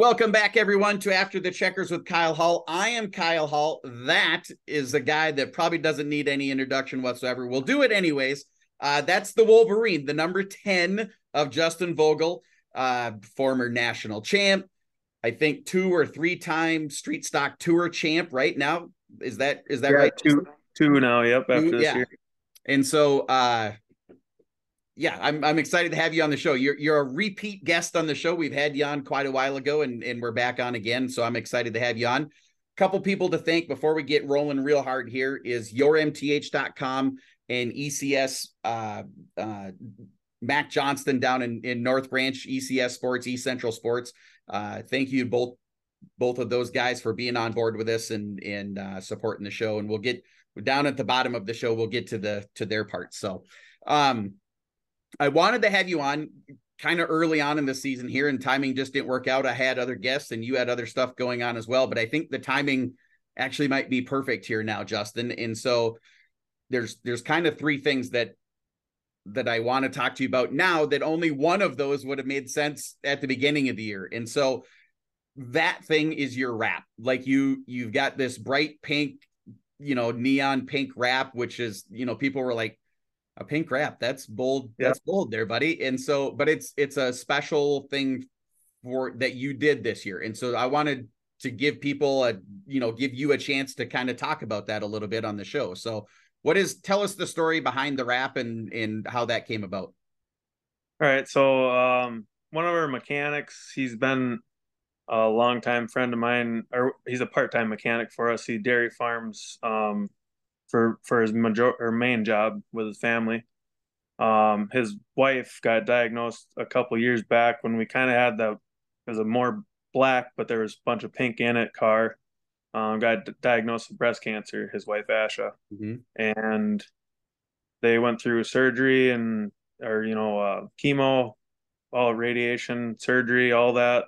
Welcome back, everyone, to After the Checkers with Kyle Hall. I am Kyle Hall. That is the guy that probably doesn't need any introduction whatsoever. We'll do it anyways. Uh, that's the Wolverine, the number 10 of Justin Vogel, uh, former national champ. I think two or three time street stock tour champ right now. Is that is that Yeah, right? two two now. Yep. After Two- this yeah. year. And so uh yeah, I'm I'm excited to have you on the show. You're you're a repeat guest on the show. We've had you on quite a while ago and and we're back on again, so I'm excited to have you on. Couple people to thank before we get rolling real hard here is yourmth.com and ECS uh uh Mac Johnston down in in North Branch ECS Sports, East Central Sports. Uh thank you both both of those guys for being on board with us and and uh supporting the show and we'll get down at the bottom of the show we'll get to the to their part so um i wanted to have you on kind of early on in the season here and timing just didn't work out. I had other guests and you had other stuff going on as well but i think the timing actually might be perfect here now justin. And so there's there's kind of three things that that i want to talk to you about now that only one of those would have made sense at the beginning of the year. And so that thing is your wrap. Like you you've got this bright pink you know neon pink wrap which is you know people were like a pink wrap. That's bold that's bold there buddy. And so but it's it's a special thing for that you did this year. And so i wanted to give people a you know give you a chance to kind of talk about that a little bit on the show. So what is tell us the story behind the wrap and and how that came about. All right. So um, one of our mechanics, he's been a longtime friend of mine, or he's a part-time mechanic for us. He dairy farms um, for for his major or main job with his family. Um, his wife got diagnosed a couple years back when we kind of had the it was a more black, but there was a bunch of pink in it car. Um, got diagnosed with breast cancer. His wife Asha. and they went through surgery and or you know uh, chemo all radiation surgery all that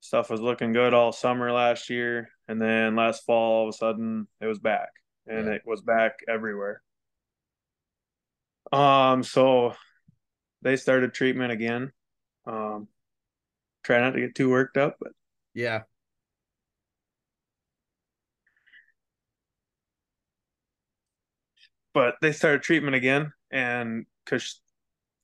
stuff was looking good all summer last year and then last fall all of a sudden it was back and Yeah. it was back everywhere. Um so they started treatment again. Um try not to get too worked up but yeah. But they started treatment again and because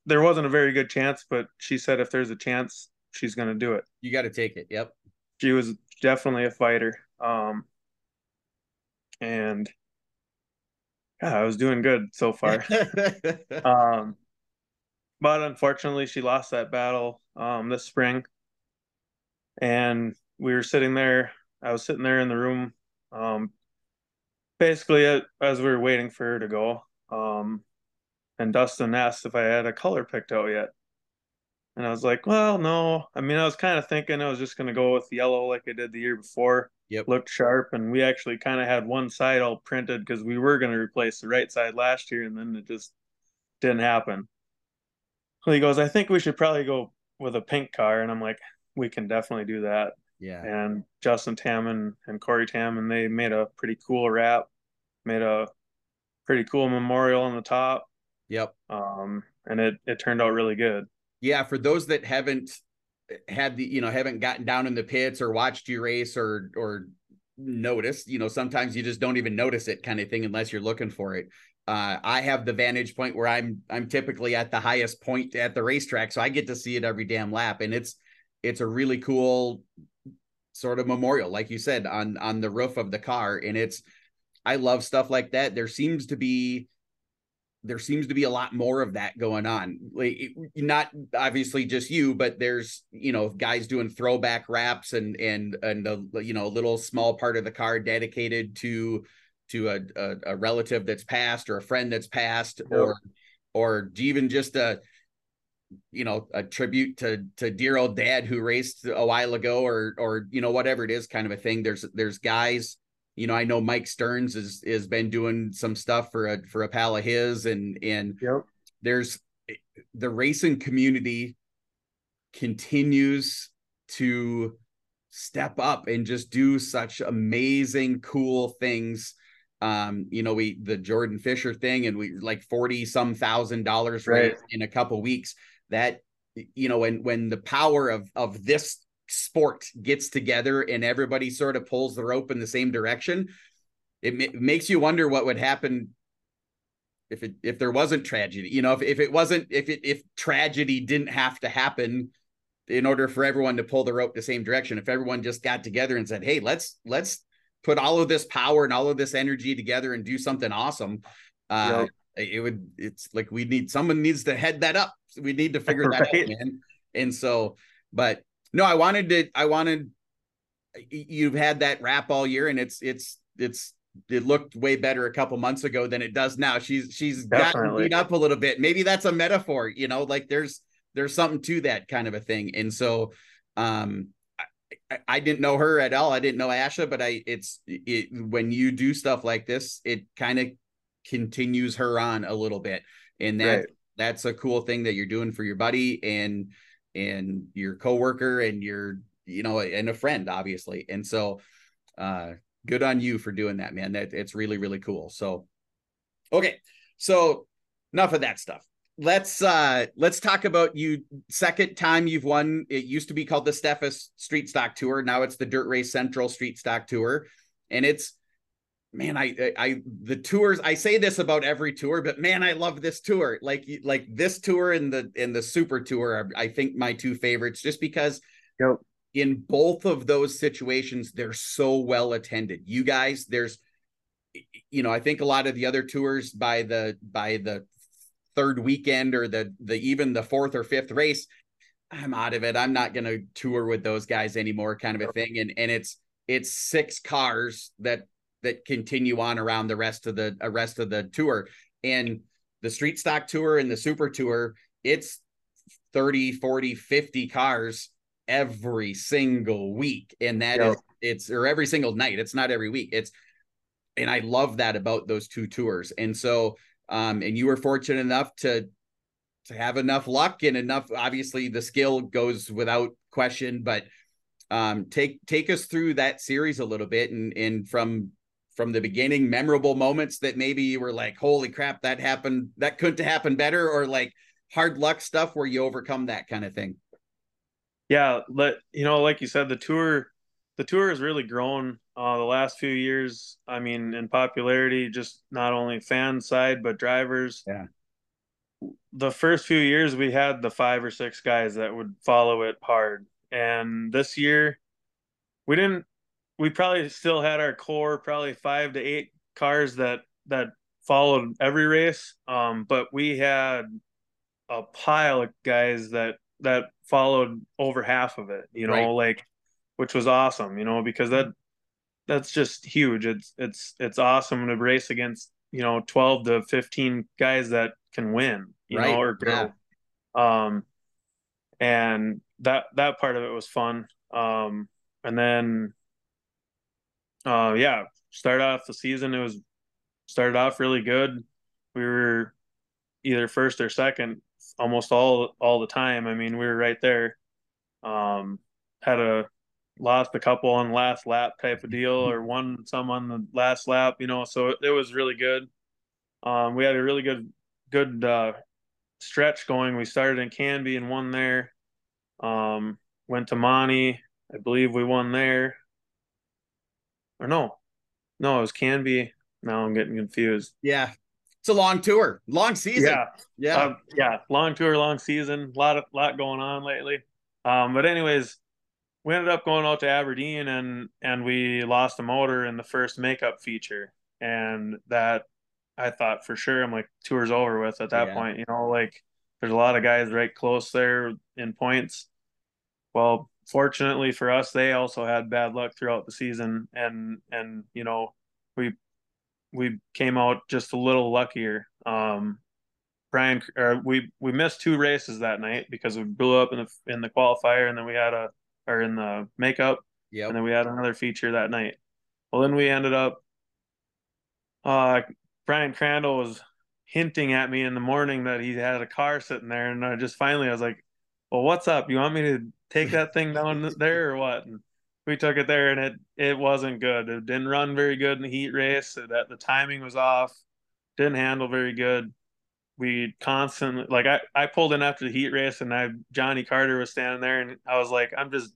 there wasn't a very good chance but she said if there's a chance she's going to do it. You got to take it yep. She was definitely a fighter um and yeah i was doing good so far. Um but unfortunately she lost that battle um this spring. And we were sitting there i was sitting there in the room um basically uh, as we were waiting for her to go um and dustin asked if i had a color picked out yet. And i was like well no. I mean i was kind of thinking i was just going to go with yellow like i did the year before Yep. looked sharp and we actually kind of had one side all printed because we were going to replace the right side last year and then it just didn't happen. So he goes i think we should probably go with a pink car and i'm like we can definitely do that. Yeah. And justin tam and, and corey tam and they made a pretty cool wrap made a pretty cool memorial on the top. Yep. Um and it it turned out really good. Yeah for those that haven't had the you know haven't gotten down in the pits or watched you race or or noticed you know sometimes you just don't even notice it kind of thing unless you're looking for it. Uh i have the vantage point where i'm i'm typically at the highest point at the racetrack so i get to see it every damn lap and it's it's a really cool sort of memorial like you said on on the roof of the car and it's i love stuff like that. There seems to be there seems to be a lot more of that going on. Like not obviously just you, but there's you know guys doing throwback wraps and and and a you know a little small part of the car dedicated to to a a, a relative that's passed or a friend that's passed or or even just a you know a tribute to to dear old dad who raced a while ago or or you know whatever it is kind of a thing there's there's guys you know i know mike stearns is has been doing some stuff for a for a pal of his and and yep. there's the racing community continues to step up and just do such amazing cool things. Um you know we the jordan fisher thing and we like 40 some thousand dollars Right. in a couple weeks. That you know when when the power of of this sport gets together and everybody sort of pulls the rope in the same direction, it, it makes you wonder what would happen if it if there wasn't tragedy. You know, if, if it wasn't if it if tragedy didn't have to happen in order for everyone to pull the rope the same direction. If everyone just got together and said, "Hey, let's let's put all of this power and all of this energy together and do something awesome," uh, yep. it would. It's like we need someone needs to head that up. We need to figure right. that out, man. And so, but no, I wanted to. I wanted. You've had that wrap all year, and it's it's it's it looked way better a couple months ago than it does now. She's she's Definitely. gotten beat up a little bit. Maybe that's a metaphor, you know, like there's there's something to that kind of a thing. And so um I, I didn't know her at all. I didn't know Asha, but I it's it when you do stuff like this, it kind of continues her on a little bit. And that right. that's a cool thing that you're doing for your buddy and and your coworker and your you know and a friend obviously. And so uh good on you for doing that, man. That it's really, really cool. So okay. So enough of that stuff let's uh let's talk about you second time you've won it used to be called the Steffes Street Stock Tour now it's the Dirt Race Central Street Stock Tour and it's man I I the tours I say this about every tour but man I love this tour like like this tour and the and the Super Tour are, I think my two favorites just because yep. in both of those situations they're so well attended you guys there's you know I think a lot of the other tours by the by the third weekend or the the even the fourth or fifth race, I'm out of it. I'm not going to tour with those guys anymore, kind of a thing. And and it's it's six cars that that continue on around the rest of the uh, rest of the tour. And the street stock tour and the super tour, it's 30, 40, 50 cars every single week. And that is it's or every single night. It's not every week. It's and I love that about those two tours. And so um, and you were fortunate enough to to have enough luck and enough. Obviously, the skill goes without question, but um, take take us through that series a little bit and and from from the beginning, memorable moments that maybe you were like, "Holy crap, that happened! That couldn't happen better," or like hard luck stuff where you overcome that kind of thing. Yeah, let you know, like you said, the tour the tour has really grown uh, the last few years. I mean, in popularity, just not only fan side but drivers. Yeah. The first few years, we had the five or six guys that would follow it hard, and this year, we didn't. We probably still had our core, probably five to eight cars that that followed every race. Um, but we had a pile of guys that that followed over half of it. You know, right. like which was awesome, you know, because that that's just huge. It's it's it's awesome to race against, you know, 12 to 15 guys that can win, you right. know, or go. Yeah. Um and that that part of it was fun. Um and then uh yeah, start off the season it was started off really good. We were either first or second almost all all the time. I mean, we were right there. Um had a lost a couple on last lap type of deal or won some on the last lap, you know, so it, it was really good. Um, we had a really good, good, uh, stretch going. We started in Canby and won there. Um, went to Monty. I believe we won there. Or no, no, it was Canby. Now I'm getting confused. Yeah. It's a long tour, long season. Yeah. Yeah. Uh, yeah. Long tour, long season. A lot of, lot going on lately. Um, but anyways, we ended up going out to Aberdeen and and we lost a motor in the first makeup feature and that I thought for sure I'm like tour's over with at that yeah. point you know like there's a lot of guys right close there in points well fortunately for us they also had bad luck throughout the season and and you know we we came out just a little luckier um Brian or we we missed two races that night because we blew up in the in the qualifier and then we had a or in the makeup. Yeah. And then we had another feature that night. Well, then we ended up. Uh, Brian Crandall was hinting at me in the morning that he had a car sitting there, and I just finally I was like, "Well, what's up? You want me to take that thing down there or what?" And we took it there, and it it wasn't good. It didn't run very good in the heat race. That the timing was off. Didn't handle very good we constantly like I, I pulled in after the heat race and I Johnny Carter was standing there and I was like, I'm just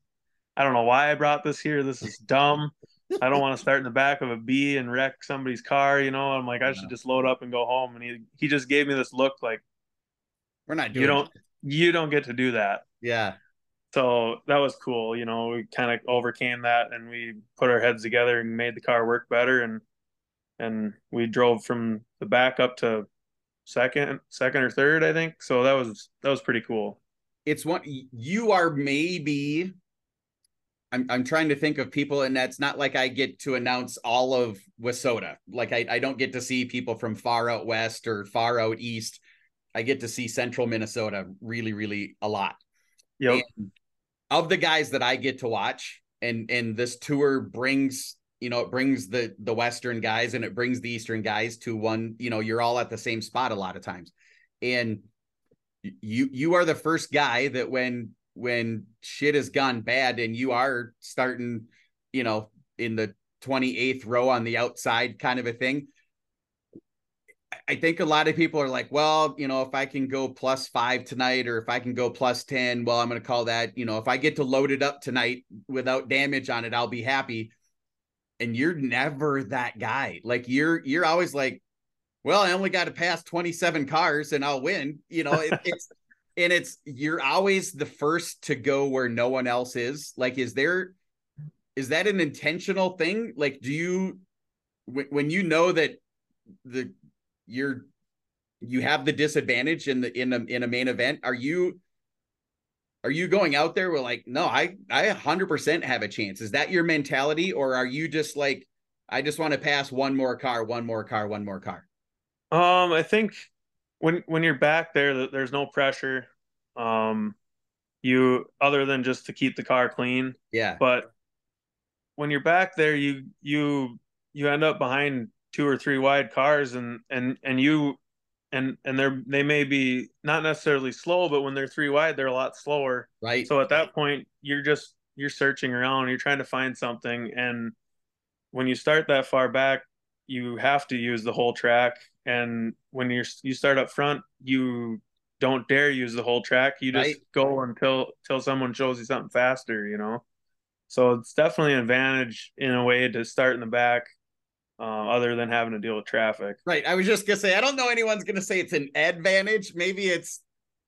I don't know why I brought this here. This is dumb. I don't want to start in the back of a B and wreck somebody's car. You know, I'm like, I should just load up and go home. And he he just gave me this look like, we're not doing. You don't you don't get to do that. Yeah. So that was cool. You know, we kind of overcame that and we put our heads together and made the car work better. And and we drove from the back up to second, second or third, I think. So that was that was pretty cool. It's one you are maybe I'm I'm trying to think of people, and that's not like I get to announce all of WISSOTA. Like I, I don't get to see people from far out west or far out east. I get to see central Minnesota really, really a lot. Yep. And of the guys that I get to watch, and and this tour brings you know it brings the the western guys and it brings the eastern guys to one you know you're all at the same spot a lot of times and you you are the first guy that when when shit has gone bad and you are starting, you know, in the 28th row on the outside kind of a thing. I think a lot of people are like, well, you know, if I can go plus five tonight or if I can go plus 10, well, I'm going to call that, you know, if I get to load it up tonight without damage on it, I'll be happy. And you're never that guy. Like you're, you're always like, well, I only got to pass 27 cars and I'll win. You know, it, it's, and it's you're always the first to go where no one else is like is there is that an intentional thing like do you when, when you know that the you're you have the disadvantage in the in a in a main event are you are you going out there with like no i i 100% have a chance is that your mentality or are you just like i just want to pass one more car one more car one more car um i think when when you're back there, there's no pressure. Um, you other than just to keep the car clean. Yeah. But when you're back there, you you you end up behind two or three wide cars, and and and you and and they're they may be not necessarily slow, but when they're three wide, they're a lot slower. Right. So at that point, you're just you're searching around, you're trying to find something, and when you start that far back, you have to use the whole track and when you're you start up front you don't dare use the whole track you just right. go until until someone shows you something faster you know so it's definitely an advantage in a way to start in the back uh, other than having to deal with traffic right i was just gonna say i don't know anyone's gonna say it's an advantage maybe it's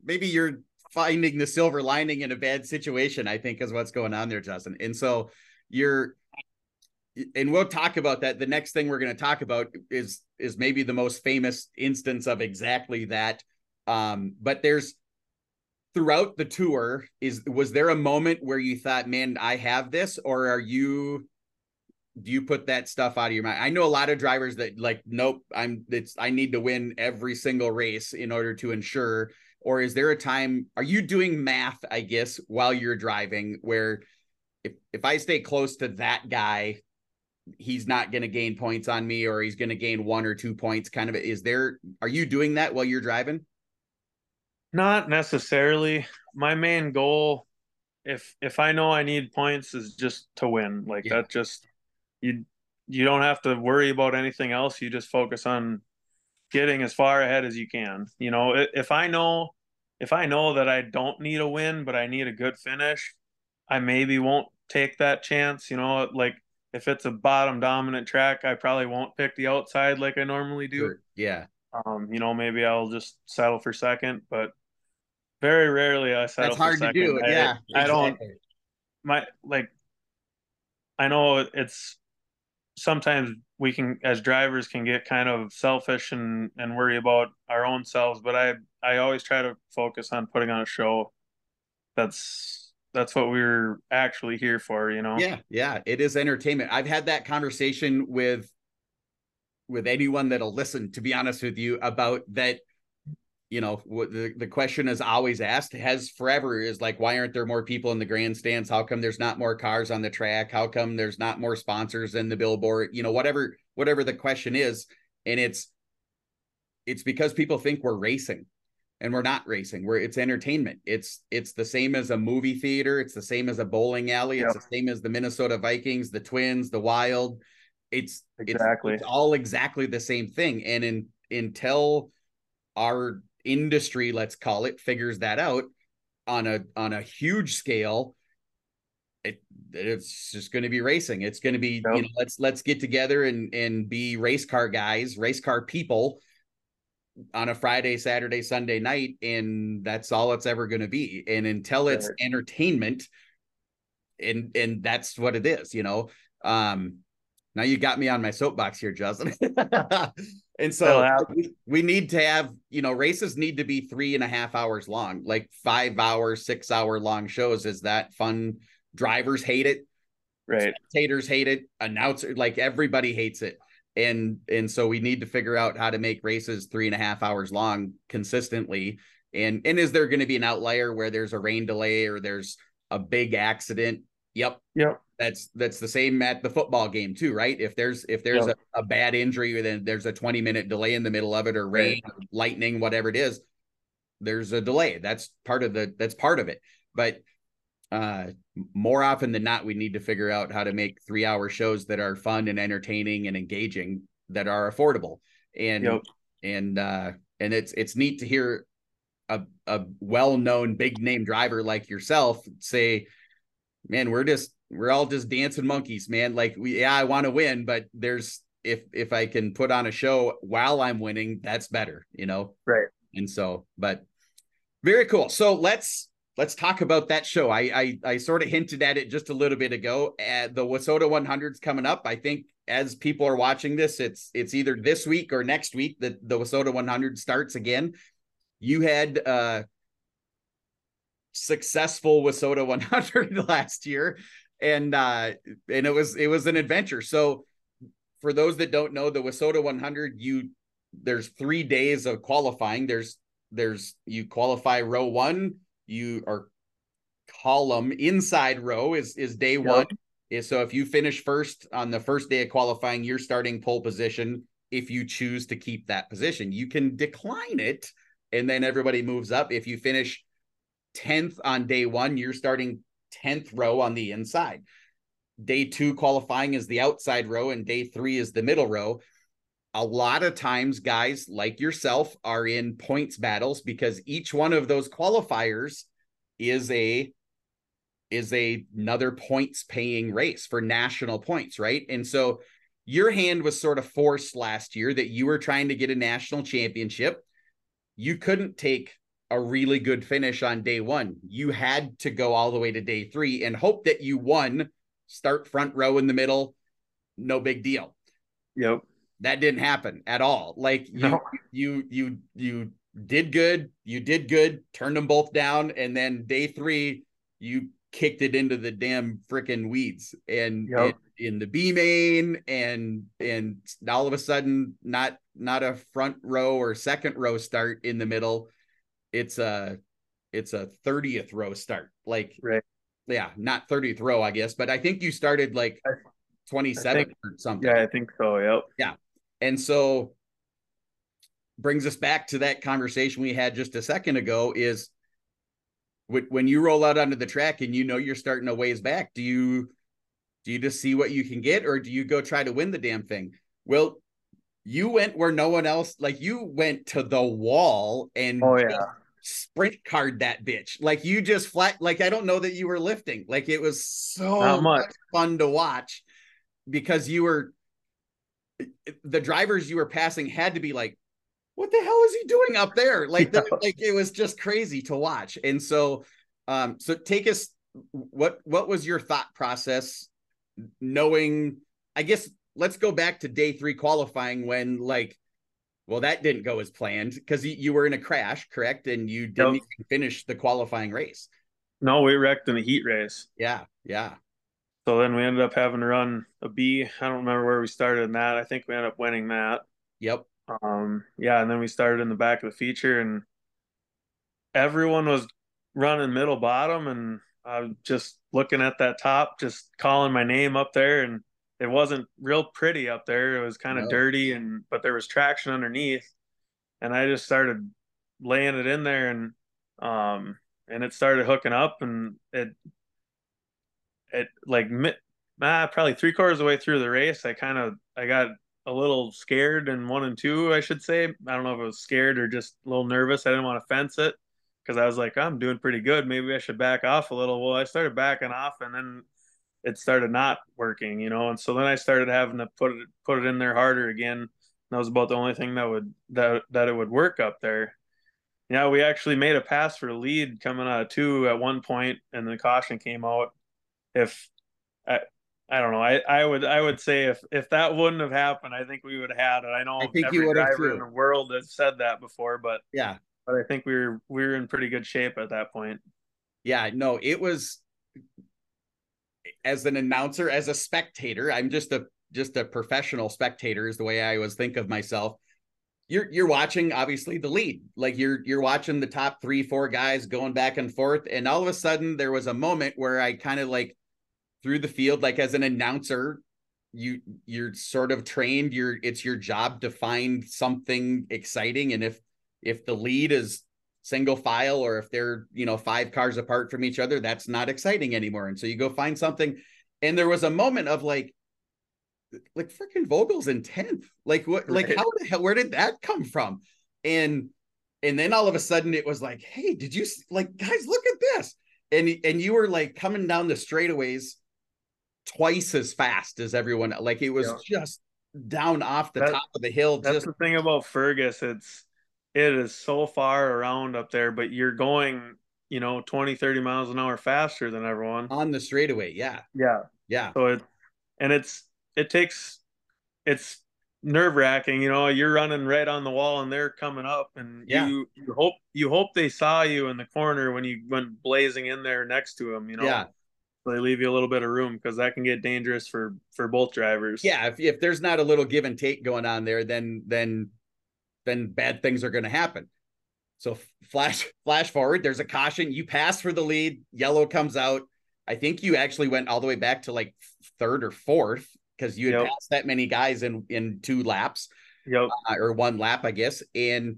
maybe you're finding the silver lining in a bad situation i think is what's going on there justin and so you're and we'll talk about that. The next thing we're going to talk about is is maybe the most famous instance of exactly that. Um, but there's throughout the tour is was there a moment where you thought, man, I have this, or are you do you put that stuff out of your mind? I know a lot of drivers that like, nope, I'm it's I need to win every single race in order to ensure. Or is there a time are you doing math, I guess, while you're driving where if if I stay close to that guy, he's not going to gain points on me or he's going to gain one or two points kind of is there are you doing that while you're driving not necessarily my main goal if if i know i need points is just to win like yeah. that just you you don't have to worry about anything else you just focus on getting as far ahead as you can you know if i know if i know that i don't need a win but i need a good finish i maybe won't take that chance you know like if it's a bottom dominant track, I probably won't pick the outside like I normally do. Sure. Yeah. Um, you know, maybe I'll just settle for second, but very rarely I settle. That's hard to do. I, yeah. Exactly. I don't. My like. I know it's sometimes we can as drivers can get kind of selfish and and worry about our own selves, but I I always try to focus on putting on a show that's that's what we are actually here for, you know? Yeah, yeah. It is entertainment. I've had that conversation with with anyone that'll listen, to be honest with you, about that. You know, the, the question is always asked, has forever is like, why aren't there more people in the grandstands? How come there's not more cars on the track? How come there's not more sponsors in the billboard? You know, whatever, whatever the question is. And it's it's because people think we're racing and we're not racing we're it's entertainment it's it's the same as a movie theater it's the same as a bowling alley it's the same as the minnesota vikings the twins the wild it's exactly it's, it's all exactly the same thing and in until our industry let's call it figures that out on a on a huge scale it it's just going to be racing. It's going to be, Yep. you know, let's let's get together and and be race car guys, race car people on a Friday, Saturday, Sunday night, and that's all it's ever going to be. And until it's Right. entertainment, and and that's what it is, you know. Um, now you got me on my soapbox here, Justin. and so we, we need to have, you know, races need to be three and a half hours long, like five hour, six hour long shows. Is that fun? Drivers hate it Right. spectators hate it announcer like everybody hates it and and so we need to figure out how to make races three and a half hours long consistently and and is there going to be an outlier where there's a rain delay or there's a big accident yep Yep. That's that's the same at the football game too right? If there's if there's Yep. a, a bad injury then there's a 20 minute delay in the middle of it or rain or lightning whatever it is there's a delay. That's part of the that's part of it. But uh more often than not we need to figure out how to make three hour shows that are fun and entertaining and engaging that are affordable. And Yep. and uh and it's it's neat to hear a, a well-known big name driver like yourself say man we're just we're all just dancing monkeys man. Like we yeah i want to win but there's if if i can put on a show while i'm winning that's better you know? Right. and so but very cool. So let's let's talk about that show. I i, I sort of hinted at it just a little bit ago. Uh, the WISSOTA 100's coming up. I think as people are watching this it's it's either this week or next week that the WISSOTA 100 starts again. You had uh successful WISSOTA 100 last year and uh and it was it was an adventure. So for those that don't know the WISSOTA 100 you there's three days of qualifying. There's there's you qualify row one you are column inside row is is day Yep. one. So if you finish first on the first day of qualifying you're starting pole position if you choose to keep that position. You can decline it and then everybody moves up. If you finish 10th on day one you're starting 10th row on the inside. Day two qualifying is the outside row and day three is the middle row. A lot of times guys like yourself are in points battles because each one of those qualifiers is a is a another points paying race for national points right? And so your hand was sort of forced last year that you were trying to get a national championship. You couldn't take a really good finish on day one. You had to go all the way to day three and hope that you won. Start front row in the middle. No big deal. Yep. that didn't happen at all. Like you No. you you you did good. You did good. Turned them both down. And then day three you kicked it into the damn freaking weeds. And, Yep. and in the b main and and all of a sudden not not a front row or second row start in the middle it's a it's a 30th row start like Right. yeah not 30th row i guess but i think you started like I- 27th think- or something Yeah, I think so. Yep. Yeah. And so brings us back to that conversation we had just a second ago is when you roll out onto the track and you know you're starting a ways back, do you do you just see what you can get or do you go try to win the damn thing? Well, you went where no one else like you went to the wall and Oh yeah. sprint card that bitch. Like you just flat like I don't know that you were lifting. Like it was so much. much fun to watch because you were the drivers you were passing had to be like, what the hell is he doing up there? Like, Yeah. the- like it was just crazy to watch. And so, um, so take us. What what was your thought process, knowing? I guess let's go back to day three qualifying when like, well, that didn't go as planned because you, you were in a crash, correct? And you didn't even finish the qualifying race. No, we wrecked in the heat race. Yeah, yeah, So then we ended up having to run a B. I don't remember where we started in that. I think we ended up winning that. yep, Um, yeah, and then we started in the back of the feature, and everyone was running middle bottom, and I'm just looking at that top, just calling my name up there, and it wasn't real pretty up there. It was kind of No. dirty, and but there was traction underneath, and I just started laying it in there, and um, and it started hooking up, and it it like mi- ah, probably three quarters of the way through the race, I kind of I got a little scared in one and two, I should say. I don't know if I was scared or just a little nervous. I didn't want to fence it because I was like, I'm doing pretty good. Maybe I should back off a little. Well, I started backing off, and then it started not working, you know. And so then I started having to put it put it in there harder again. That was about the only thing that would that that it would work up there. Yeah, we actually made a pass for a lead coming out of two at one point, and the caution came out. If I, I don't know, I, I would I would say if if that wouldn't have happened, I think we would have had it. I know I think every you would have driver too. in the world has said that before, but Yeah. but I think we were we were in pretty good shape at that point. Yeah, no, it was as an announcer, as a spectator, I'm just a just a professional spectator is the way I always think of myself. You're you're watching obviously the lead. Like you're you're watching the top 3 4 guys going back and forth and all of a sudden there was a moment where I kind of like through the field like as an announcer you you're sort of trained you're it's your job to find something exciting and if if the lead is single file or if they're you know five cars apart from each other that's not exciting anymore and so you go find something and there was a moment of like like freaking Vogel's in 10th like what right. like how the hell where did that come from and and then all of a sudden it was like hey did you like guys look at this and and you were like coming down the straightaways twice as fast as everyone like it was yeah. just down off the top of the hill that's just the thing about Fergus it's it is so far around up there, but you're going, you know, 20, 30 miles an hour faster than everyone on the straightaway. Yeah. Yeah. Yeah. So it, and it's, it takes, it's nerve wracking, you know, you're running right on the wall and they're coming up and yeah. you, you hope, you hope they saw you in the corner when you went blazing in there next to them, you know? Yeah. So they leave you a little bit of room because that can get dangerous for, for both drivers. Yeah. If, if there's not a little give and take going on there, then, then then bad things are going to happen. So flash flash forward, there's a caution. You pass for the lead. Yellow comes out. I think you actually went all the way back to like third or fourth because you had yep. passed that many guys in in two laps. Yep. Uh, or one lap, I guess. And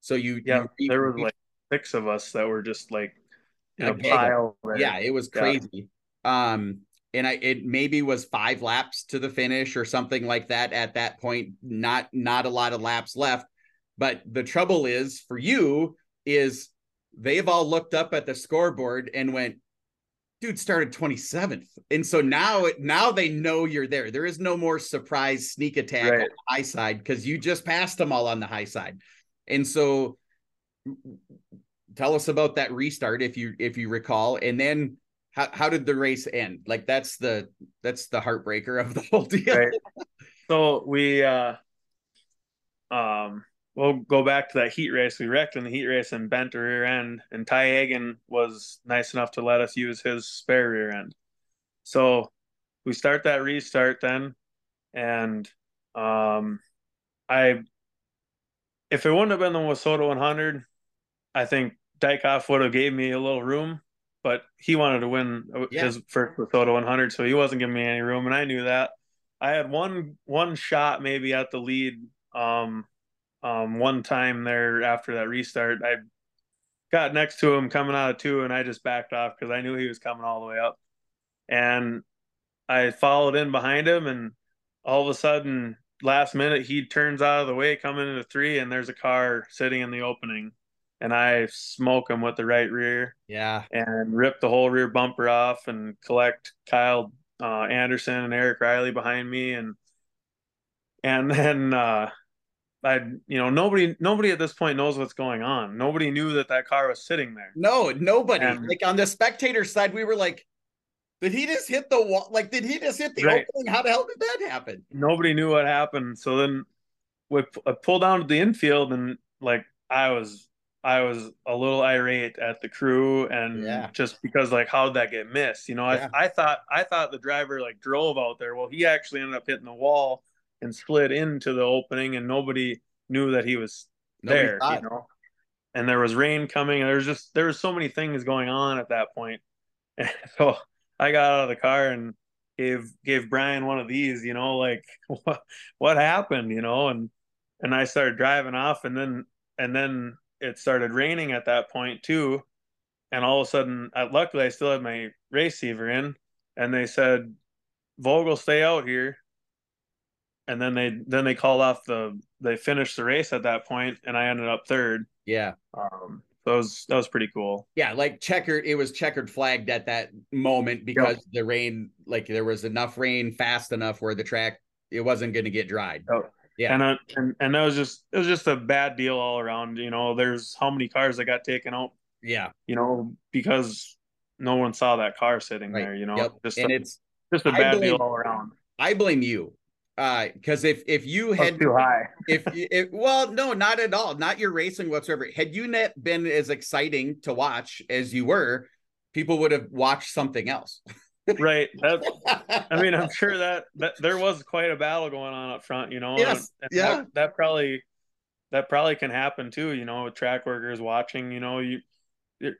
so you yeah, you, there was like six of us that were just like in a pile. Yeah, it was crazy. Yeah. Um, and I it maybe was five laps to the finish or something like that at that point. Not not a lot of laps left. But the trouble is for you is they've all looked up at the scoreboard and went, dude started 27th. And so now it now they know you're there. There is no more surprise sneak attack right. on the high side because you just passed them all on the high side. And so tell us about that restart if you if you recall. And then how how did the race end? Like that's the that's the heartbreaker of the whole deal. Right. So we uh um we'll go back to that heat race. We wrecked in the heat race and bent a rear end, and Ty Hagen was nice enough to let us use his spare rear end. So we start that restart then, and um, I if it wouldn't have been the WISSOTA 100, I think Dykhoff would have gave me a little room but he wanted to win yeah. his first WISSOTA 100, so he wasn't giving me any room, and I knew that. I had one one shot maybe at the lead um, um, one time there after that restart. I got next to him coming out of two, and I just backed off because I knew he was coming all the way up, and I followed in behind him, and all of a sudden, last minute, he turns out of the way coming into three, and there's a car sitting in the opening and I smoke him with the right rear. Yeah. And rip the whole rear bumper off and collect Kyle uh, Anderson and Eric Riley behind me and and then uh I you know nobody nobody at this point knows what's going on. Nobody knew that that car was sitting there. No, nobody. And, like on the spectator side we were like did he just hit the wall? Like, did he just hit the right. opening? How the hell did that happen? Nobody knew what happened. So then we I pulled down to the infield and like I was I was a little irate at the crew and yeah. just because like how did that get missed? You know, yeah. I I thought I thought the driver like drove out there. Well, he actually ended up hitting the wall and slid into the opening and nobody knew that he was nobody there, thought. you know. And there was rain coming and there's just there was so many things going on at that point. And so I got out of the car and gave gave Brian one of these, you know, like what what happened, you know, and and I started driving off and then and then it started raining at that point too. And all of a sudden, I, luckily, I still had my race receiver in, and they said, "Vogel, stay out here." And then they then they called off the they finished the race at that point, and I ended up third. Yeah. Um, that was that was pretty cool. Yeah, like checkered. It was checkered flagged at that moment because yep. the rain, like there was enough rain fast enough where the track it wasn't going to get dried. Oh. Yeah, and, uh, and and that was just it was just a bad deal all around. You know, there's how many cars that got taken out. Yeah, you know because no one saw that car sitting right. there. You know, yep. just and a, it's just a bad blame, deal all around. I blame you because uh, if if you had too high, if, if well, no, not at all, not your racing whatsoever. Had you not been as exciting to watch as you were, people would have watched something else. right. That, I mean, I'm sure that that there was quite a battle going on up front. You know, yes, and yeah, that, that probably that probably can happen too. You know, with track workers watching. You know, you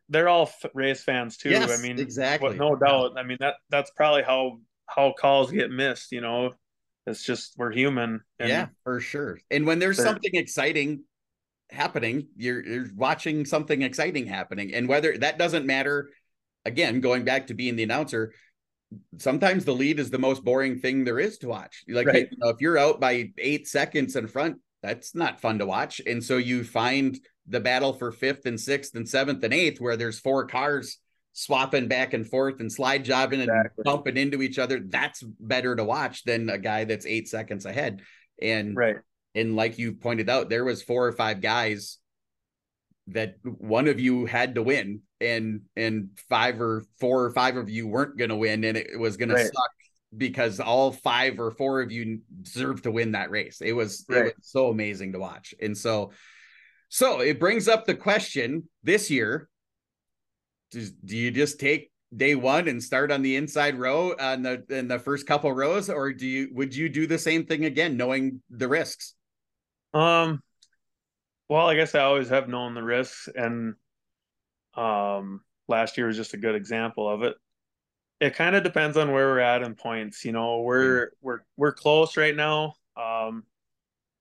they're all race fans too. Yes, I mean, exactly, no doubt. I mean that that's probably how how calls get missed. You know, it's just we're human. yeah, for sure. And when there's something exciting happening, you're you're watching something exciting happening, and whether that doesn't matter. Again, going back to being the announcer, sometimes the lead is the most boring thing there is to watch. Like right. you know, if you're out by eight seconds in front, that's not fun to watch. And so you find the battle for fifth and sixth and seventh and eighth, where there's four cars swapping back and forth and slide jobbing and exactly. bumping into each other, that's better to watch than a guy that's eight seconds ahead. And right. And like you pointed out, there was four or five guys that one of you had to win and and five or four or five of you weren't going to win and it was going right. to suck because all five or four of you deserved to win that race. It was, right. it was so amazing to watch. And so so it brings up the question this year does, do you just take day one and start on the inside row on the in the first couple rows or do you would you do the same thing again knowing the risks um well i guess i always have known the risks and um last year was just a good example of it it kind of depends on where we're at in points you know we're we're we're close right now um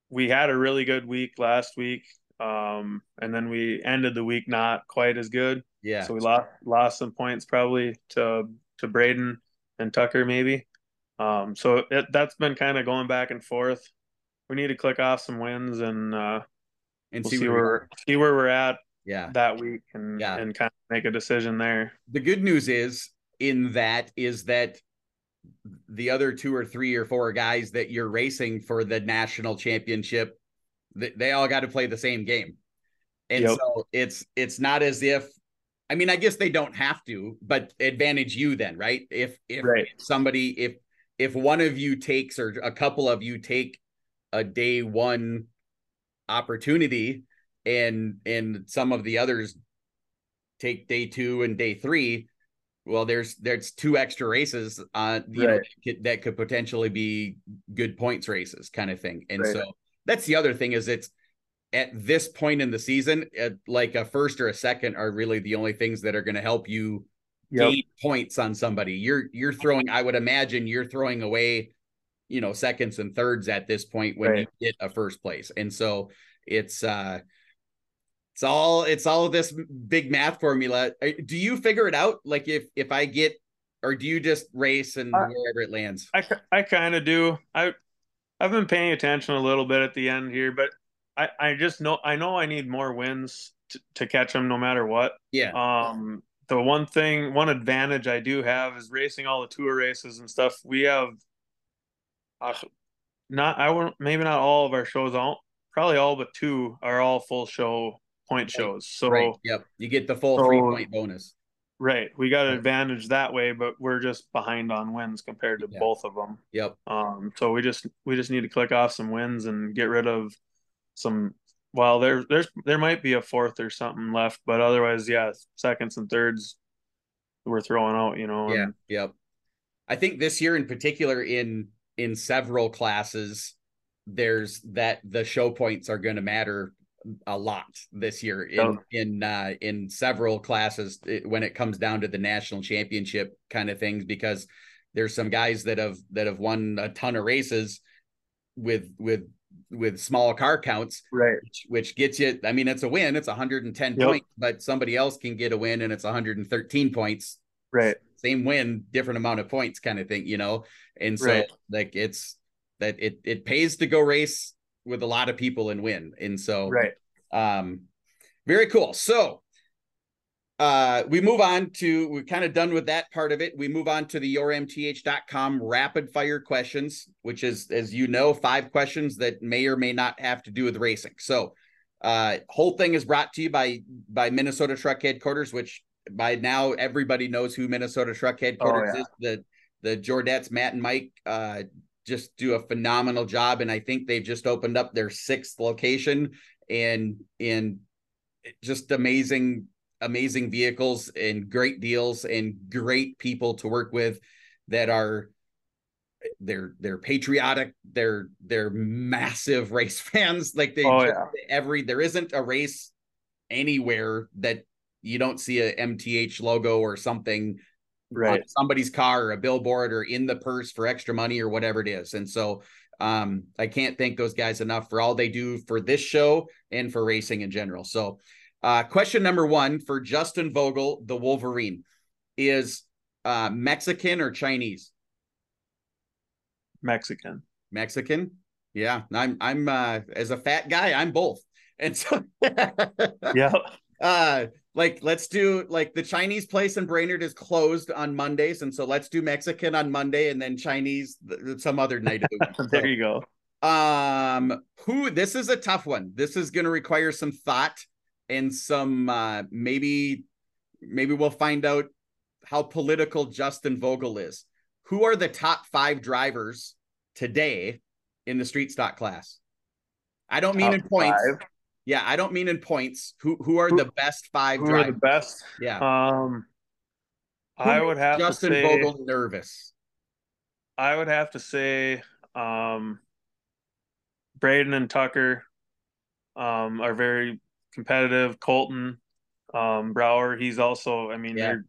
we had a really good week last week um and then we ended the week not quite as good yeah. So we lost lost some points probably to to Braden and Tucker maybe. Um, so it, that's been kind of going back and forth. We need to click off some wins and uh, and we'll see, see where see where we're at. Yeah. That week and yeah. and kind of make a decision there. The good news is in that is that the other two or three or four guys that you're racing for the national championship, they, they all got to play the same game. And yep. so it's it's not as if I mean, I guess they don't have to, but advantage you then, right? If if right. somebody if if one of you takes or a couple of you take a day one opportunity and and some of the others take day two and day three well there's there's two extra races uh you right. know that could potentially be good points races kind of thing and right. so that's the other thing is it's at this point in the season, like a first or a second are really the only things that are going to help you yep. gain points on somebody. You're you're throwing. I would imagine you're throwing away, you know, seconds and thirds at this point when right. you get a first place, and so it's uh it's all it's all this big math formula. Uh, do you figure it out? Like if if I get, or do you just race and wherever it lands? I I kind of do. I I've been paying attention a little bit at the end here, but I, I just know I know I need more wins to, to catch them no matter what. Yeah. Um, the one thing, one advantage I do have is racing all the tour races and stuff. We have, uh, not I won't maybe not all of our shows all probably all but two are all full show point shows. So right. yep, you get the full so, three point bonus. Right, we got an advantage that way, but we're just behind on wins compared to both of them. Yep. Um, so we just we just need to click off some wins and get rid of some well there there's there might be a fourth or something left but otherwise yeah seconds and thirds we're throwing out you know yeah and, yep i think this year in particular in in several classes there's that the show points are going to matter a lot this year in oh. in uh in several classes when it comes down to the national championship kind of things because there's some guys that have that have won a ton of races with with with small car counts, right? Which, which, gets you. I mean, it's a win. It's 110 yep. points, but somebody else can get a win, and it's 113 points. Right. Same win, different amount of points, kind of thing. You know, and so right. like it's that it it pays to go race with a lot of people and win, and so right. Um, very cool. So uh, we move on to we're kind of done with that part of it. We move on to the yourmth.com rapid fire questions, which is, as you know, five questions that may or may not have to do with racing. So, uh, whole thing is brought to you by by Minnesota Truck Headquarters, which by now everybody knows who Minnesota Truck Headquarters oh, yeah. is. The the Jordettes, Matt and Mike, uh, just do a phenomenal job, and I think they've just opened up their sixth location, and and just amazing amazing vehicles and great deals and great people to work with that are they're they're patriotic. They're they're massive race fans. Like they oh, yeah. every there isn't a race anywhere that you don't see a mth logo or something right somebody's car or a billboard or in the purse for extra money or whatever it is and so um i can't thank those guys enough for all they do for this show and for racing in general so uh, question number one for Justin Vogel, the Wolverine, is uh, Mexican or Chinese? Mexican. Mexican. Yeah, I'm. I'm uh, as a fat guy, I'm both, and so yeah. Uh, like let's do like the Chinese place in Brainerd is closed on Mondays, and so let's do Mexican on Monday, and then Chinese some other night of the week. there you go. Um, who? This is a tough one. This is going to require some thought and some uh, maybe maybe we'll find out how political Justin Vogel is. Who are the top five drivers today in the street stock class? I don't mean top in points. Five. Yeah, I don't mean in points. Who who are who, the best five who drivers? Are the best? Yeah. Um who I would have Justin to say, Vogel nervous. I would have to say um Braden and Tucker um are very competitive. Colton, um, Brower, he's also. I mean, yeah. they're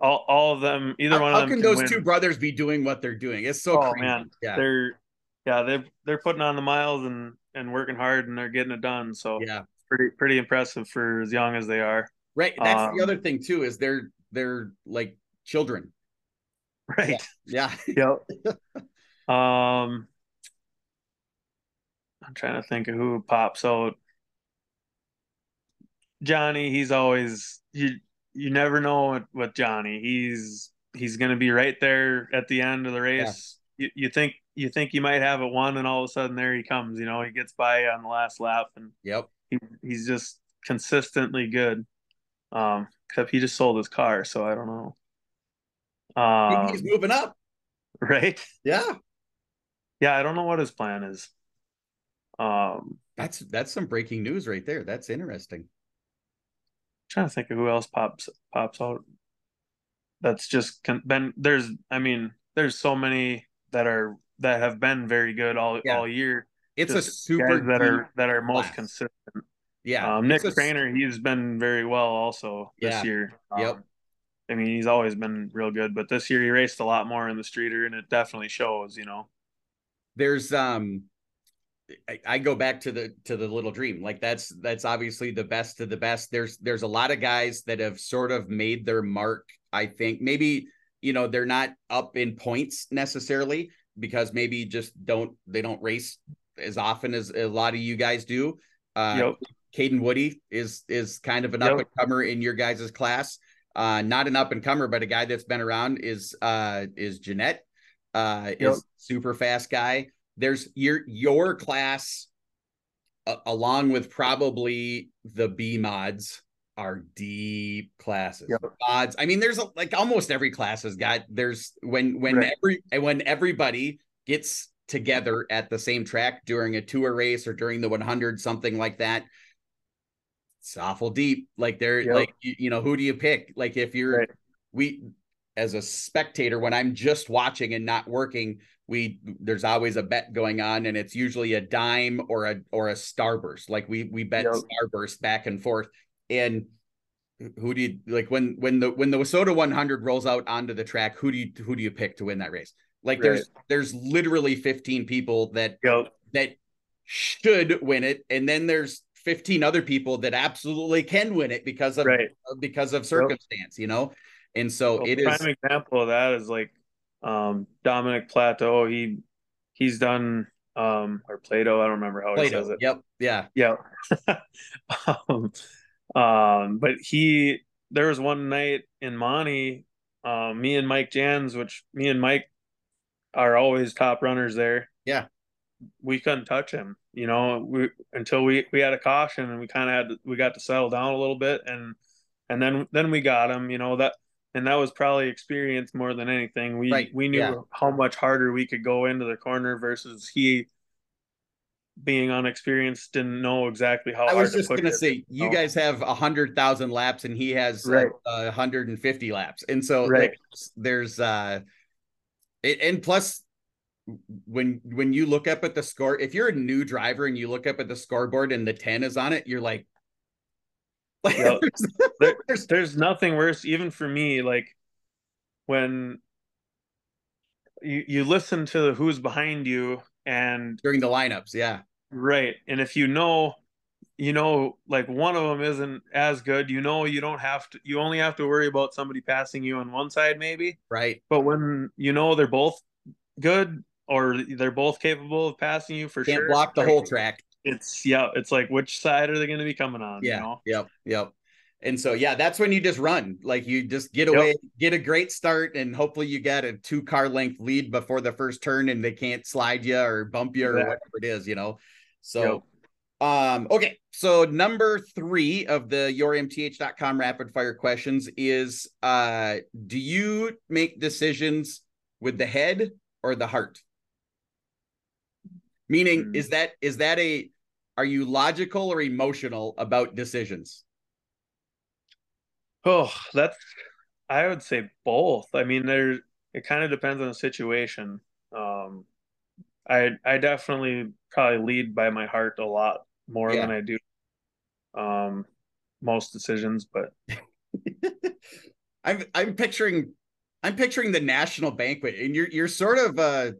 all, all of them. Either how, one of them. How can, those win. two brothers be doing what they're doing? It's so oh, crazy. man, yeah. they're yeah they're they're putting on the miles and and working hard and they're getting it done. So yeah, pretty pretty impressive for as young as they are. Right. That's um, the other thing too is they're they're like children. Right. Yeah. yeah. yep. um. I'm trying to think of who pops out. Johnny, he's always you. You never know with, Johnny. He's he's going to be right there at the end of the race. Yeah. You, you think you think you might have it won, and all of a sudden there he comes. You know, he gets by on the last lap, and yep, he, he's just consistently good. Um, except he just sold his car, so I don't know. Um, he's moving up, right? Yeah, yeah. I don't know what his plan is. Um, that's that's some breaking news right there. That's interesting trying to think of who else pops pops out. That's just been there's. I mean, there's so many that are that have been very good all yeah. all year. It's a super that are that are most class. consistent. Yeah, um, Nick Trainer, he's been very well also this yeah. year. Um, yep. I mean, he's always been real good, but this year he raced a lot more in the streeter, and it definitely shows. You know, there's um I, I go back to the to the little dream like that's that's obviously the best of the best there's there's a lot of guys that have sort of made their mark i think maybe you know they're not up in points necessarily because maybe just don't they don't race as often as a lot of you guys do uh yep. Caden Woody is is kind of an yep. up and comer in your guys' class. Uh, not an up and comer, but a guy that's been around is uh is Jeanette. Uh, yep. is super fast guy there's your your class uh, along with probably the B mods are deep classes. Yep. Mods. I mean, there's a, like almost every class has got there's when when right. every when everybody gets together at the same track during a tour race or during the 100 something like that it's awful deep like they're yep. like you, you, know who do you pick like if you're right. we as a spectator when i'm just watching and not working we there's always a bet going on and it's usually a dime or a or a starburst like we we bet yep. starburst back and forth and who do you like when when the when the WISSOTA 100 rolls out onto the track who do you who do you pick to win that race like right. there's there's literally 15 people that yep. that should win it and then there's 15 other people that absolutely can win it because of right. because of circumstance yep. you know and so well, it prime is prime example of that is like um, Dominic Plateau, he he's done um, or Plato, I don't remember how Plato. he says it. Yep. Yeah. Yeah. um, um, but he there was one night in Monty, uh, me and Mike Jans, which me and Mike are always top runners there. Yeah. We couldn't touch him, you know, we until we we had a caution and we kind of had to, we got to settle down a little bit and and then then we got him, you know, that and that was probably experience more than anything. We Right, we knew yeah. how much harder we could go into the corner versus he being unexperienced didn't know exactly how I was to just gonna it. say you know? guys have a hundred thousand laps and he has uh, Right. a hundred and fifty laps, and so Right. there's, there's uh, it, and plus when when you look up at the score, if you're a new driver and you look up at the scoreboard and the ten is on it, you're like, like Yep. there's- there's there's nothing worse even for me like when you you listen to who's behind you and during the lineups, yeah, right and if you know you know like one of them isn't as good you know you don't have to you only have to worry about somebody passing you on one side maybe right, but when you know they're both good or they're both capable of passing you for can't sure block the whole track. it's yeah it's like which side are they going to be coming on Yeah. you know Yep. Yep. And so yeah, that's when you just run. Like you just get away, get a great start, and hopefully you get a two car length lead before the first turn and they can't slide you or bump you or whatever it is, you know. So um okay. So number three of the yourmth.com rapid fire questions is uh do you make decisions with the head or the heart? Meaning, Hmm. is that is that a are you logical or emotional about decisions? Oh, that's I would say both. I mean, there it kind of depends on the situation. Um, I I definitely probably lead by my heart a lot more Yeah. than I do um most decisions, but I'm I'm picturing I'm picturing the national banquet and you're you're sort of uh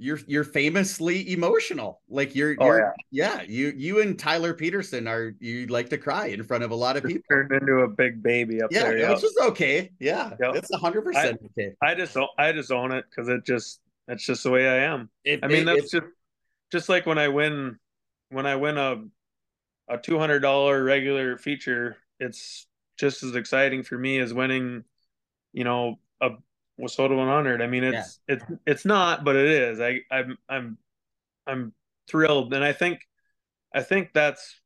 you're you're famously emotional. Like you're Oh, you're yeah. you you and Tyler Peterson are you like to cry in front of a lot of people. turned into a big baby up Yeah, there. Yeah. which is okay. Yeah, Yep. it's hundred percent okay. I just I just own it because it just that's just the way I am. It, I mean, it- that's just just like when I win when I win a a two hundred dollar regular feature. It's just as exciting for me as winning, you know, a WISSOTA one hundred. I mean, it's it's it's not, but it is. I I'm I'm I'm thrilled, and I think I think that's.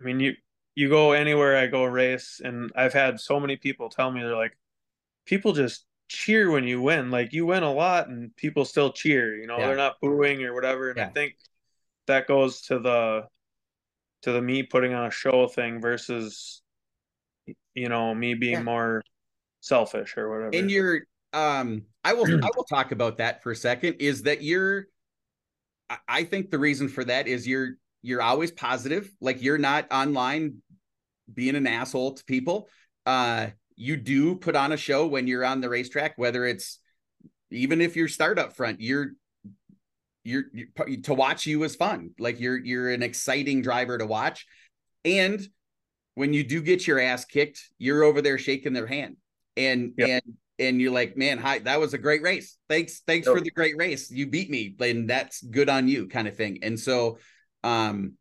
I mean, you you go anywhere I go race, and I've had so many people tell me they're like, people just cheer when you win. Like you win a lot, and people still cheer. You know, Yeah. they're not booing or whatever. And I think that goes to the to the me putting on a show thing versus you know me being Yeah. more selfish or whatever. and you're um i will i will talk about that for a second is that you're I- i think the reason for that is you're you're always positive like you're not online being an asshole to people uh you do put on a show when you're on the racetrack whether it's even if you're start up front you're you're, you to watch you is fun. Like you're you're an exciting driver to watch. And when you do get your ass kicked you're over there shaking their hand. And Yep. and and you're like man hi that was a great race. Thanks thanks Yep. for the great race. You beat me. And that's good on you kind of thing. And so um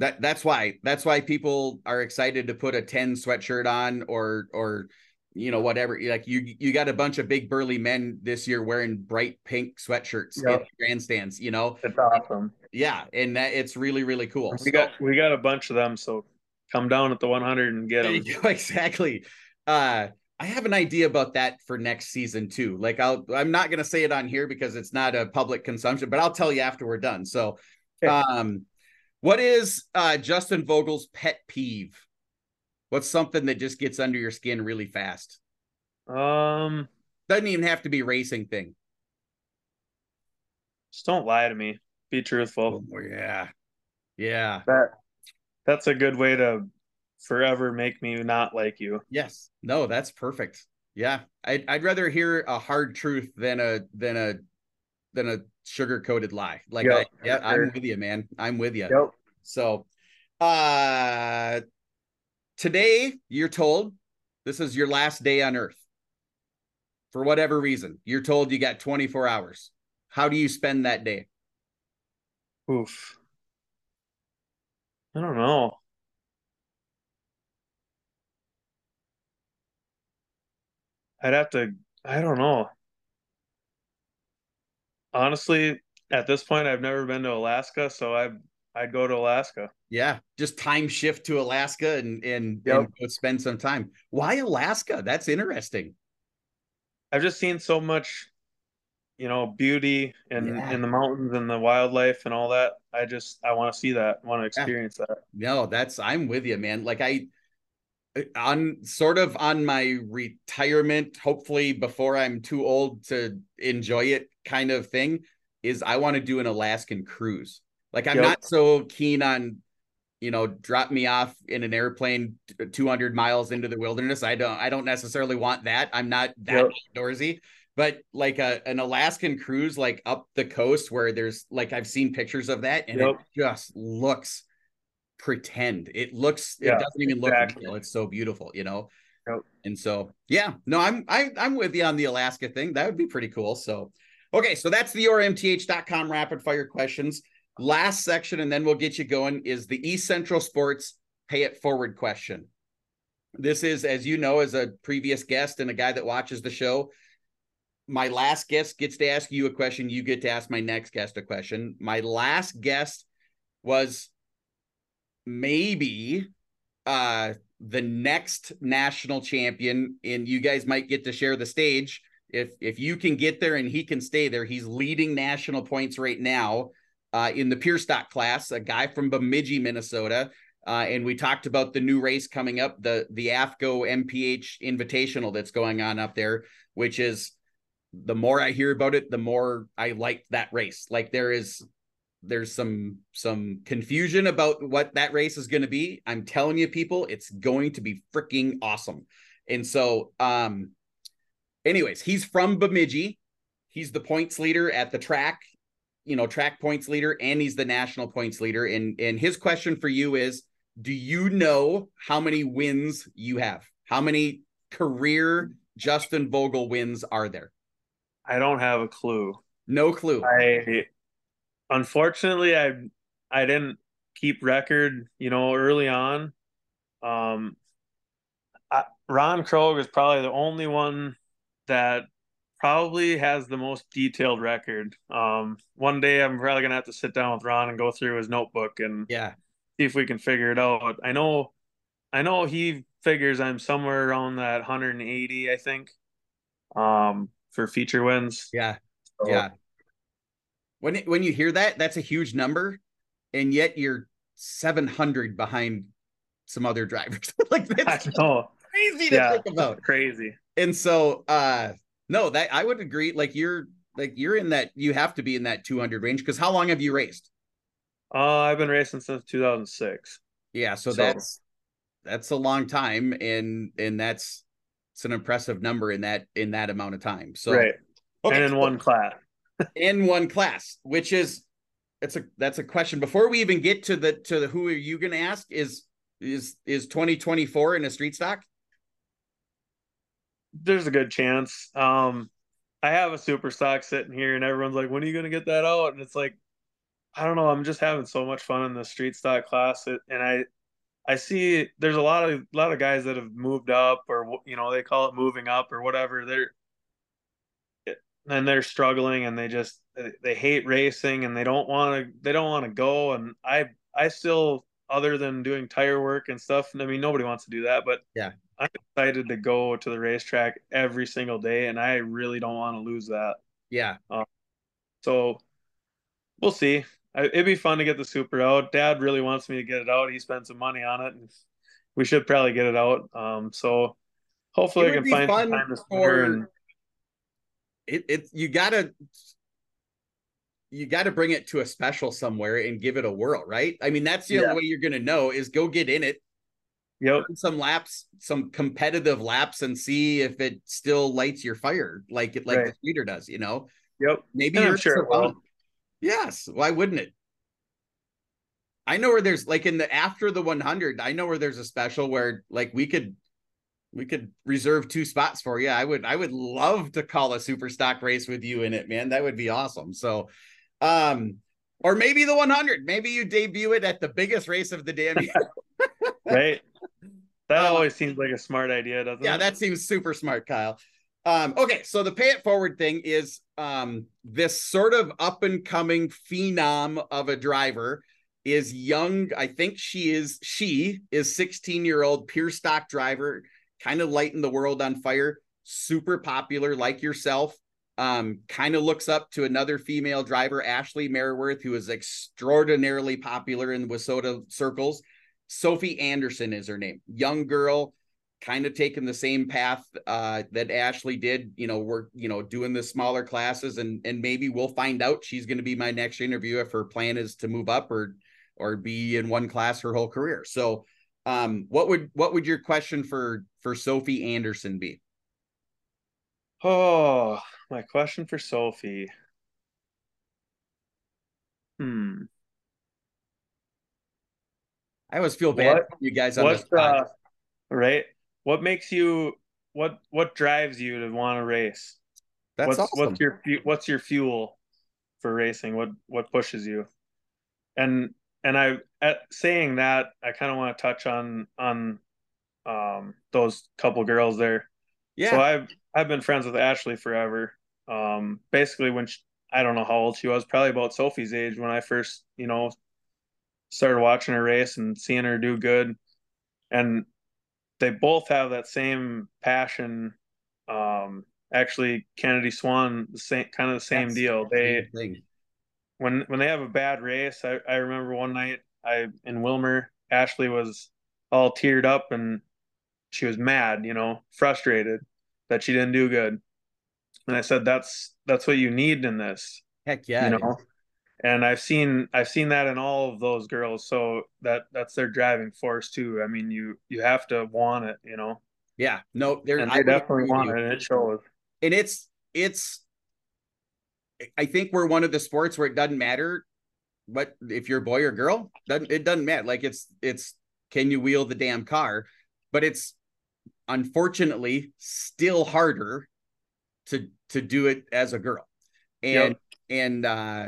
that that's why that's why people are excited to put a 10 sweatshirt on or or you know whatever like you you got a bunch of big burly men this year wearing bright pink sweatshirts in Yep. the grandstands you know it's awesome. yeah and that it's really really cool We got we got a bunch of them, so come down at the 100 and get them. exactly. Uh, I have an idea about that for next season too. Like I'll, I'm not going to say it on here because it's not a public consumption, but I'll tell you after we're done. So, um, what is uh, Justin Vogel's pet peeve? What's something that just gets under your skin really fast? Um, Doesn't even have to be racing thing. just don't lie to me. Be truthful. Oh, yeah, yeah, That that's a good way to forever make me not like you. yes. No, that's perfect. Yeah, I'd I'd rather hear a hard truth than a than a than a sugar coated lie. Like, Yeah, I, yeah, I'm with you, man. I'm with you. Yep. So, uh, today you're told this is your last day on Earth. For whatever reason, you're told you got 24 hours. How do you spend that day? Oof. I don't know. I'd have to. I don't know. Honestly, at this point, I've never been to Alaska, so I I'd go to Alaska. Yeah, just time shift to Alaska and and, yep. and go spend some time. Why Alaska? That's interesting. I've just seen so much, you know, beauty and in, yeah. in the mountains and the wildlife and all that. I just I want to see that, want to experience yeah. that. No, that's I'm with you, man. Like I uh, on sort of on my retirement, hopefully before I'm too old to enjoy it kind of thing, is I want to do an Alaskan cruise. Like I'm yep. not so keen on, you know, drop me off in an airplane 200 miles into the wilderness. I don't I don't necessarily want that. I'm not that yep. outdoorsy. But like a an Alaskan cruise, like up the coast, where there's like I've seen pictures of that, and yep. it just looks pretend. It looks yeah, it doesn't even exactly. look real. It's so beautiful, you know. And so yeah, no, I'm I, I'm with you on the Alaska thing. That would be pretty cool. So okay, so that's the yourmth.com rapid fire questions. Last section, and then we'll get you going, is the East Central Sports pay it forward question. This is, as you know, as a previous guest and a guy that watches the show, my last guest gets to ask you a question. You get to ask my next guest a question. My last guest was maybe uh the next national champion and you guys might get to share the stage if if you can get there and he can stay there he's leading national points right now uh, in the pure stock class a guy from bemidji minnesota. Uh, and we talked about the new race coming up the the afco mph invitational that's going on up there which is the more i hear about it the more i like that race. Like there is there's some some confusion about what that race is going to be. I'm telling you people it's going to be freaking awesome. And so um anyways he's from bemidji. He's the points leader at the track you know track points leader and he's the national points leader. And and his question for you is do you know how many wins you have? How many career justin vogel wins are there? I don't have a clue. No clue. I unfortunately, I I didn't keep record, you know, early on. Um, I, Ron Krogh is probably the only one that probably has the most detailed record. Um, one day I'm probably gonna have to sit down with Ron and go through his notebook and yeah, see if we can figure it out. I know, I know he figures I'm somewhere around that 180, I think, um, for feature wins. Yeah, so, yeah when it, when you hear that, that's a huge number, and yet you're 700 behind some other drivers. like that's crazy to yeah, think about. Crazy. And so, uh, no, that I would agree. Like you're like you're in that. You have to be in that 200 range because how long have you raced? Uh, I've been racing since 2006. Yeah, so, so that's that's a long time, and and that's it's an impressive number in that in that amount of time. So right, okay. and in one class in one class, which is it's a that's a question. Before we even get to the to the who are you gonna ask is is is 2024 in a street stock? There's a good chance. Um I have a super stock sitting here and everyone's like, when are you gonna get that out? And it's like, I don't know, I'm just having so much fun in the street stock class. and I I see there's a lot of a lot of guys that have moved up or you know, they call it moving up or whatever. They're and they're struggling and they just they hate racing and they don't want to they don't want to go and i i still other than doing tire work and stuff i mean nobody wants to do that but yeah i'm excited to go to the racetrack every single day and i really don't want to lose that yeah um, so we'll see I, it'd be fun to get the super out dad really wants me to get it out he spent some money on it and we should probably get it out um so hopefully i can find some time to for... and it, it you gotta you got to bring it to a special somewhere and give it a whirl, right? I mean, that's the yeah. only way you're going to know is go get in it. Yep. Some laps, some competitive laps, and see if it still lights your fire like it like right. the speeder does. You know. Yep. Maybe and you're sure. Well. Yes. Why wouldn't it? I know where there's like in the after the 100. I know where there's a special where like we could we could reserve two spots for you. I would I would love to call a super stock race with you in it, man. That would be awesome. So um or maybe the 100. Maybe you debut it at the biggest race of the damn year. right. That uh, always seems like a smart idea, doesn't yeah, it? Yeah, that seems super smart, Kyle. Um, okay, so the pay it forward thing is um this sort of up and coming phenom of a driver is young. I think she is she is 16 year old pure stock driver, kind of lighting the world on fire, super popular like yourself. Um, kind of looks up to another female driver, Ashley Meriworth, who is extraordinarily popular in WISSOTA circles. Sophie Anderson is her name. Young girl, kind of taking the same path uh, that Ashley did. You know, we're you know doing the smaller classes, and and maybe we'll find out she's going to be my next interview if her plan is to move up or or be in one class her whole career. So, um, what would what would your question for for Sophie Anderson be? Oh, my question for Sophie. Hmm. I always feel bad What- you guys on What uh, right? What makes you what what drives you to want to race? That's what's awesome. what's your what's your fuel for racing? What what pushes you? And and I at saying that I kind of want to touch on on um those couple girls there. yeah. So I've I've been friends with Ashley forever. Um, basically when she, I don't know how old she was, probably about Sophie's age when I first, you know, started watching her race and seeing her do good. And they both have that same passion. Um, actually, Kennedy Swan, the same kind of the same That's deal. They thing. when when they have a bad race, I, I remember one night I in Willmar, Ashley was all teared up and she was mad, you know, frustrated that she didn't do good. And I said, That's that's what you need in this, Heck yeah. you know. And I've seen I've seen that in all of those girls. So that that's their driving force too. I mean, you you have to want it, you know. Yeah. No, there And I definitely want you. it, and it shows. and it's it's I think we're one of the sports where it doesn't matter what if you're a boy or girl, doesn't it doesn't matter. Like it's it's can you wheel the damn car? But it's unfortunately still harder to to do it as a girl. And and uh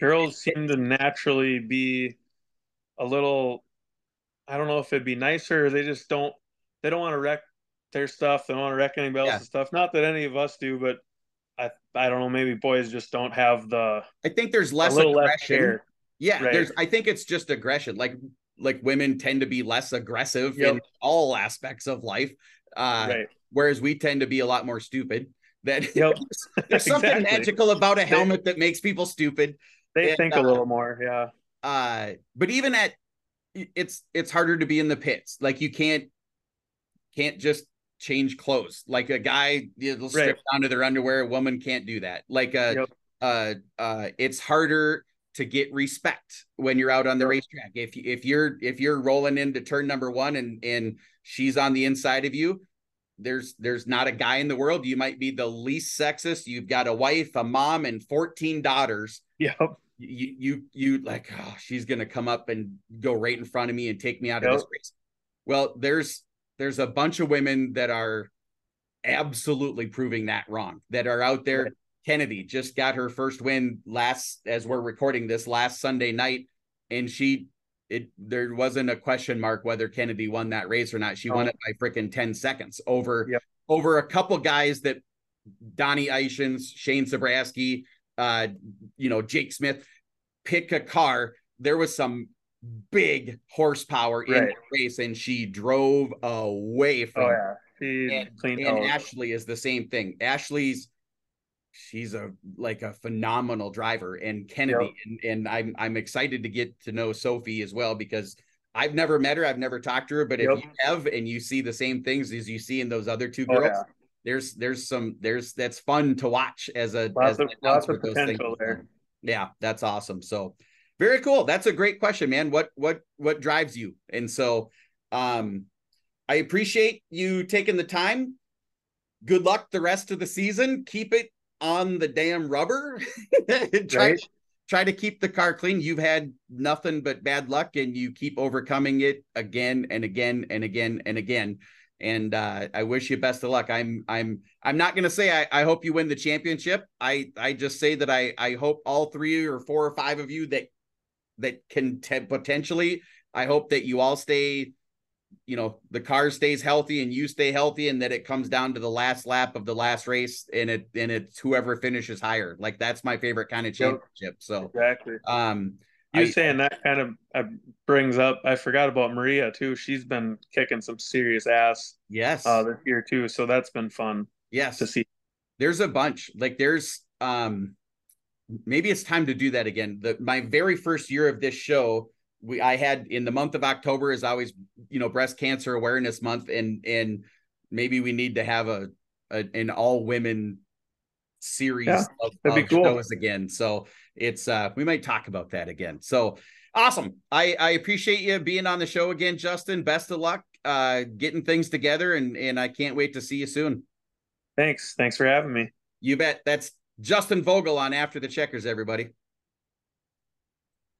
girls seem to naturally be a little I don't know if it'd be nicer they just don't they don't want to wreck their stuff. They don't want to wreck anybody Yeah. else's stuff. Not that any of us do, but I I don't know, maybe boys just don't have the I think there's less little less aggression. Yeah, Right. there's I think it's just aggression. Like like women tend to be less aggressive Yep. in all aspects of life. Uh right. whereas we tend to be a lot more stupid. That Yep. there's something Exactly. magical about a helmet that makes people stupid. They And, think uh, a little more, yeah. Uh but even at it's it's harder to be in the pits. Like you can't can't just change clothes. Like a guy strip Right. down to their underwear, a woman can't do that. Like uh Yep. uh uh it's harder to get respect when you're out on the Yep. racetrack. If you if you're if you're rolling into turn number one and and she's on the inside of you, there's there's not a guy in the world. You might be the least sexist. You've got a wife, a mom, and 14 daughters. Yep. You you you like, oh, she's gonna come up and go right in front of me and take me out of this race. Well, there's there's a bunch of women that are absolutely proving that wrong, that are out there. Right. Kennedy just got her first win last as we're recording this last Sunday night, and she it there wasn't a question mark whether Kennedy won that race or not. She won it by freaking 10 seconds over Yep. over a couple guys that Donnie Ishins, Shane Zabrowski, uh, you know, Jake Smith pick a car. There was some big horsepower in the race, and she drove away from Oh yeah. She and, and. Ashley is the same thing. Ashley's she's a like a phenomenal driver and Kennedy Yep. and, and I'm I'm excited to get to know Sophie as well because I've never met her, I've never talked to her, but if you have and you see the same things as you see in those other two girls, yeah. there's there's some there's that's fun to watch as a Lots as of- lots of with those things. potential there. Yeah, that's awesome. So very cool. That's a great question, man. What what what drives you? And so um I appreciate you taking the time. Good luck the rest of the season. Keep it on the damn rubber. try, Right. try to keep the car clean. You've had nothing but bad luck and you keep overcoming it again and again and again and again. And uh, I wish you best of luck. I'm I'm I'm not gonna say I, I hope you win the championship. I I just say that I I hope all three or four or five of you that that can te- potentially. I hope that you all stay you know the car stays healthy and you stay healthy and that it comes down to the last lap of the last race and it and it's whoever finishes higher. Like that's my favorite kind of championship so exactly. um you I, saying that kind of uh, brings up i forgot about maria too. She's been kicking some serious ass yes. uh this year too so that's been fun yes. to see. There's a bunch. Like there's um maybe it's time to do that again. The my very first year of this show we I had in the month of October is always you know breast cancer awareness month and and maybe we need to have a, a an all women series yeah, of, that'd of be cool. shows again. So it's uh we might talk about that again. So awesome. I I appreciate you being on the show again, Justin. Best of luck uh getting things together and and I can't wait to see you soon. Thanks. Thanks for having me. You bet. That's Justin Vogel on After the Checkers, everybody.